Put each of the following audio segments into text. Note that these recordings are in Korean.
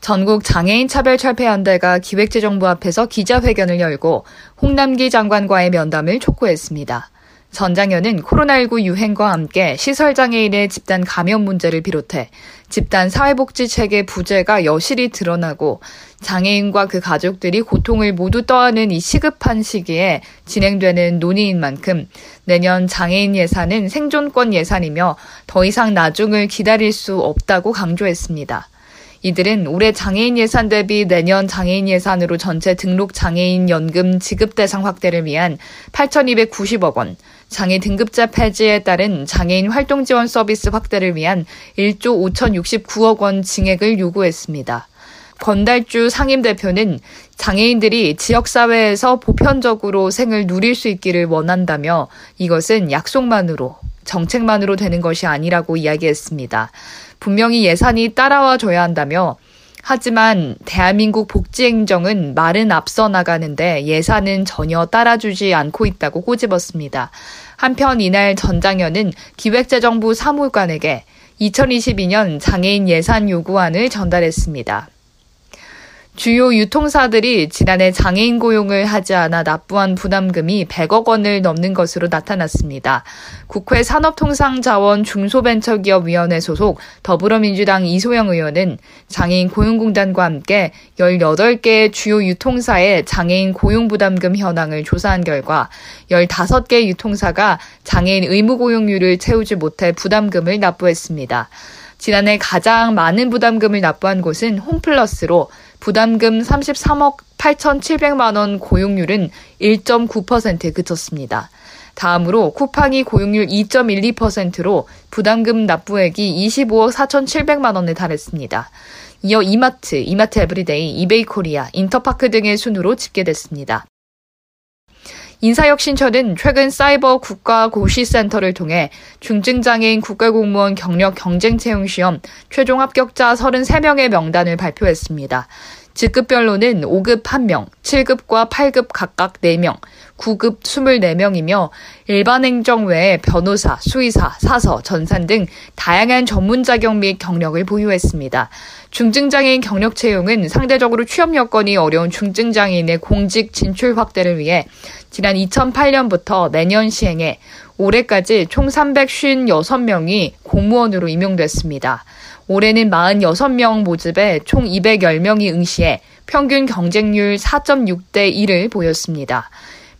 전국 장애인 차별 철폐 연대가 기획재정부 앞에서 기자회견을 열고 홍남기 장관과의 면담을 촉구했습니다. 전 장현은 코로나19 유행과 함께 시설장애인의 집단 감염 문제를 비롯해 집단 사회복지 체계 부재가 여실히 드러나고 장애인과 그 가족들이 고통을 모두 떠안은 이 시급한 시기에 진행되는 논의인 만큼 내년 장애인 예산은 생존권 예산이며 더 이상 나중을 기다릴 수 없다고 강조했습니다. 이들은 올해 장애인 예산 대비 내년 장애인 예산으로 전체 등록 장애인 연금 지급 대상 확대를 위한 8,290억 원, 장애 등급제 폐지에 따른 장애인 활동 지원 서비스 확대를 위한 1조 5,069억 원 증액을 요구했습니다. 권달주 상임 대표는 장애인들이 지역사회에서 보편적으로 생을 누릴 수 있기를 원한다며 이것은 약속만으로 정책만으로 되는 것이 아니라고 이야기했습니다. 분명히 예산이 따라와 줘야 한다며 하지만 대한민국 복지행정은 말은 앞서 나가는데 예산은 전혀 따라주지 않고 있다고 꼬집었습니다. 한편 이날 전장현은 기획재정부 사무관에게 2022년 장애인 예산 요구안을 전달했습니다. 주요 유통사들이 지난해 장애인 고용을 하지 않아 납부한 부담금이 100억 원을 넘는 것으로 나타났습니다. 국회 산업통상자원 중소벤처기업위원회 소속 더불어민주당 이소영 의원은 장애인 고용공단과 함께 18개 주요 유통사의 장애인 고용부담금 현황을 조사한 결과 15개 유통사가 장애인 의무고용률을 채우지 못해 부담금을 납부했습니다. 지난해 가장 많은 부담금을 납부한 곳은 홈플러스로 부담금 33억 8,700만 원 고용률은 1.9%에 그쳤습니다. 다음으로 쿠팡이 고용률 2.12%로 부담금 납부액이 25억 4,700만 원에 달했습니다. 이어 이마트, 이마트 에브리데이, 이베이 코리아, 인터파크 등의 순으로 집계됐습니다. 인사혁신처는 최근 사이버 국가고시센터를 통해 중증장애인 국가공무원 경력 경쟁 채용 시험 최종 합격자 33명의 명단을 발표했습니다. 직급별로는 5급 1명, 7급과 8급 각각 4명, 9급 24명이며 일반 행정 외에 변호사, 수의사, 사서, 전산 등 다양한 전문 자격 및 경력을 보유했습니다. 중증장애인 경력 채용은 상대적으로 취업 여건이 어려운 중증장애인의 공직 진출 확대를 위해 지난 2008년부터 매년 시행해 올해까지 총 356명이 공무원으로 임용됐습니다. 올해는 46명 모집에 총 210명이 응시해 평균 경쟁률 4.6대 1을 보였습니다.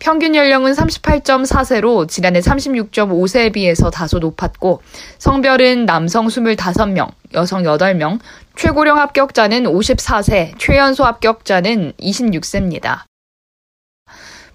평균 연령은 38.4세로 지난해 36.5세에 비해서 다소 높았고 성별은 남성 25명, 여성 8명, 최고령 합격자는 54세, 최연소 합격자는 26세입니다.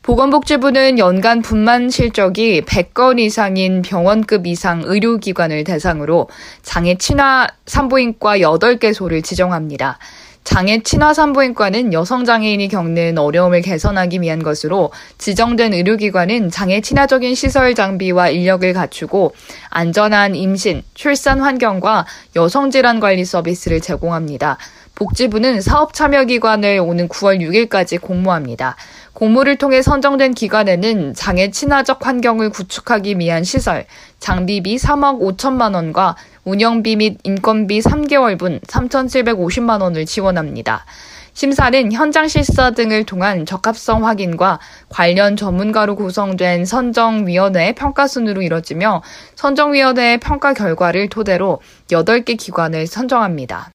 보건복지부는 연간 분만 실적이 100건 이상인 병원급 이상 의료기관을 대상으로 장애 친화 산부인과 8개소를 지정합니다. 장애 친화 산부인과는 여성 장애인이 겪는 어려움을 개선하기 위한 것으로 지정된 의료기관은 장애 친화적인 시설 장비와 인력을 갖추고 안전한 임신, 출산 환경과 여성 질환 관리 서비스를 제공합니다. 복지부는 사업 참여 기관을 오는 9월 6일까지 공모합니다. 공모를 통해 선정된 기관에는 장애 친화적 환경을 구축하기 위한 시설, 장비비 3억 5천만 원과 운영비 및 인건비 3개월분 3,750만 원을 지원합니다. 심사는 현장 실사 등을 통한 적합성 확인과 관련 전문가로 구성된 선정위원회 평가 순으로 이뤄지며 선정위원회의 평가 결과를 토대로 8개 기관을 선정합니다.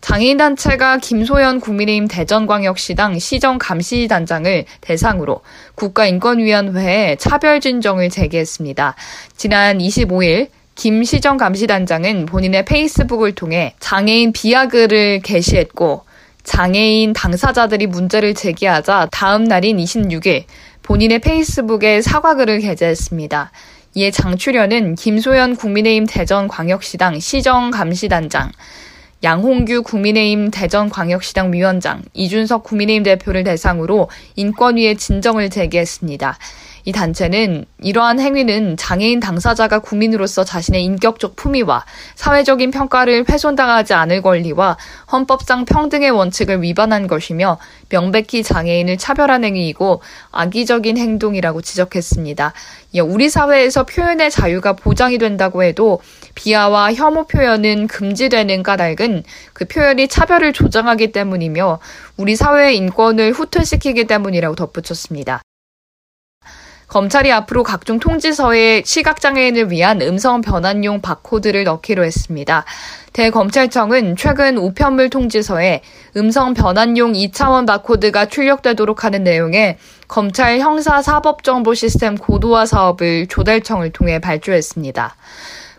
장애인단체가 김소연 국민의힘 대전광역시당 시정감시단장을 대상으로 국가인권위원회에 차별진정을 제기했습니다. 지난 25일 김 시정감시단장은 본인의 페이스북을 통해 장애인 비하글을 게시했고 장애인 당사자들이 문제를 제기하자 다음 날인 26일 본인의 페이스북에 사과글을 게재했습니다. 이에 장출연은 김소연 국민의힘 대전광역시당 시정감시단장, 양홍규 국민의힘 대전광역시당 위원장, 이준석 국민의힘 대표를 대상으로 인권위에 진정을 제기했습니다. 이 단체는 이러한 행위는 장애인 당사자가 국민으로서 자신의 인격적 품위와 사회적인 평가를 훼손당하지 않을 권리와 헌법상 평등의 원칙을 위반한 것이며 명백히 장애인을 차별한 행위이고 악의적인 행동이라고 지적했습니다. 우리 사회에서 표현의 자유가 보장이 된다고 해도 비하와 혐오 표현은 금지되는 까닭은 그 표현이 차별을 조장하기 때문이며 우리 사회의 인권을 후퇴시키기 때문이라고 덧붙였습니다. 검찰이 앞으로 각종 통지서에 시각장애인을 위한 음성 변환용 바코드를 넣기로 했습니다. 대검찰청은 최근 우편물 통지서에 음성 변환용 2차원 바코드가 출력되도록 하는 내용의 검찰 형사 사법정보 시스템 고도화 사업을 조달청을 통해 발주했습니다.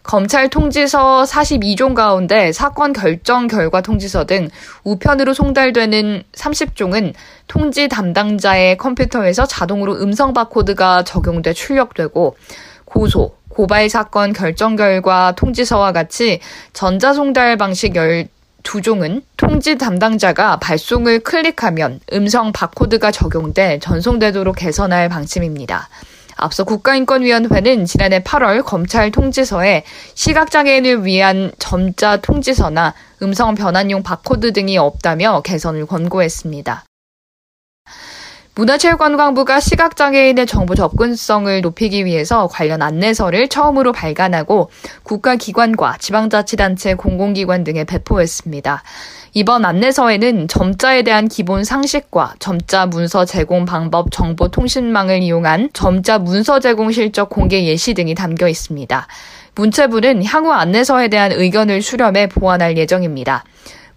검찰 통지서 42종 가운데 사건 결정 결과 통지서 등 우편으로 송달되는 30종은 통지 담당자의 컴퓨터에서 자동으로 음성 바코드가 적용돼 출력되고 고소, 고발 사건 결정 결과 통지서와 같이 전자송달 방식 12종은 통지 담당자가 발송을 클릭하면 음성 바코드가 적용돼 전송되도록 개선할 방침입니다. 앞서 국가인권위원회는 지난해 8월 검찰 통지서에 시각장애인을 위한 점자 통지서나 음성 변환용 바코드 등이 없다며 개선을 권고했습니다. 문화체육관광부가 시각장애인의 정보 접근성을 높이기 위해서 관련 안내서를 처음으로 발간하고 국가기관과 지방자치단체 공공기관 등에 배포했습니다. 이번 안내서에는 점자에 대한 기본 상식과 점자 문서 제공 방법 정보 통신망을 이용한 점자 문서 제공 실적 공개 예시 등이 담겨 있습니다. 문체부는 향후 안내서에 대한 의견을 수렴해 보완할 예정입니다.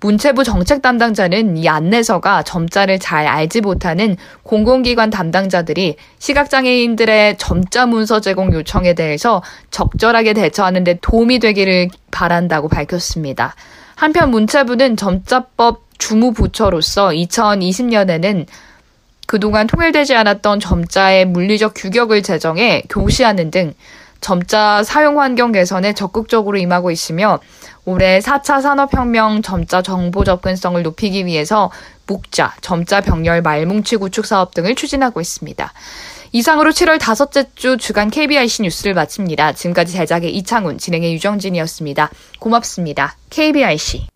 문체부 정책 담당자는 이 안내서가 점자를 잘 알지 못하는 공공기관 담당자들이 시각장애인들의 점자 문서 제공 요청에 대해서 적절하게 대처하는 데 도움이 되기를 바란다고 밝혔습니다. 한편 문체부는 점자법 주무부처로서 2020년에는 그동안 통일되지 않았던 점자의 물리적 규격을 제정해 교시하는 등 점자 사용 환경 개선에 적극적으로 임하고 있으며 올해 4차 산업혁명 점자 정보 접근성을 높이기 위해서 묵자, 점자 병렬 말뭉치 구축 사업 등을 추진하고 있습니다. 이상으로 7월 다섯째 주 주간 KBIC 뉴스를 마칩니다. 지금까지 제작의 이창훈, 진행의 유정진이었습니다. 고맙습니다. KBIC.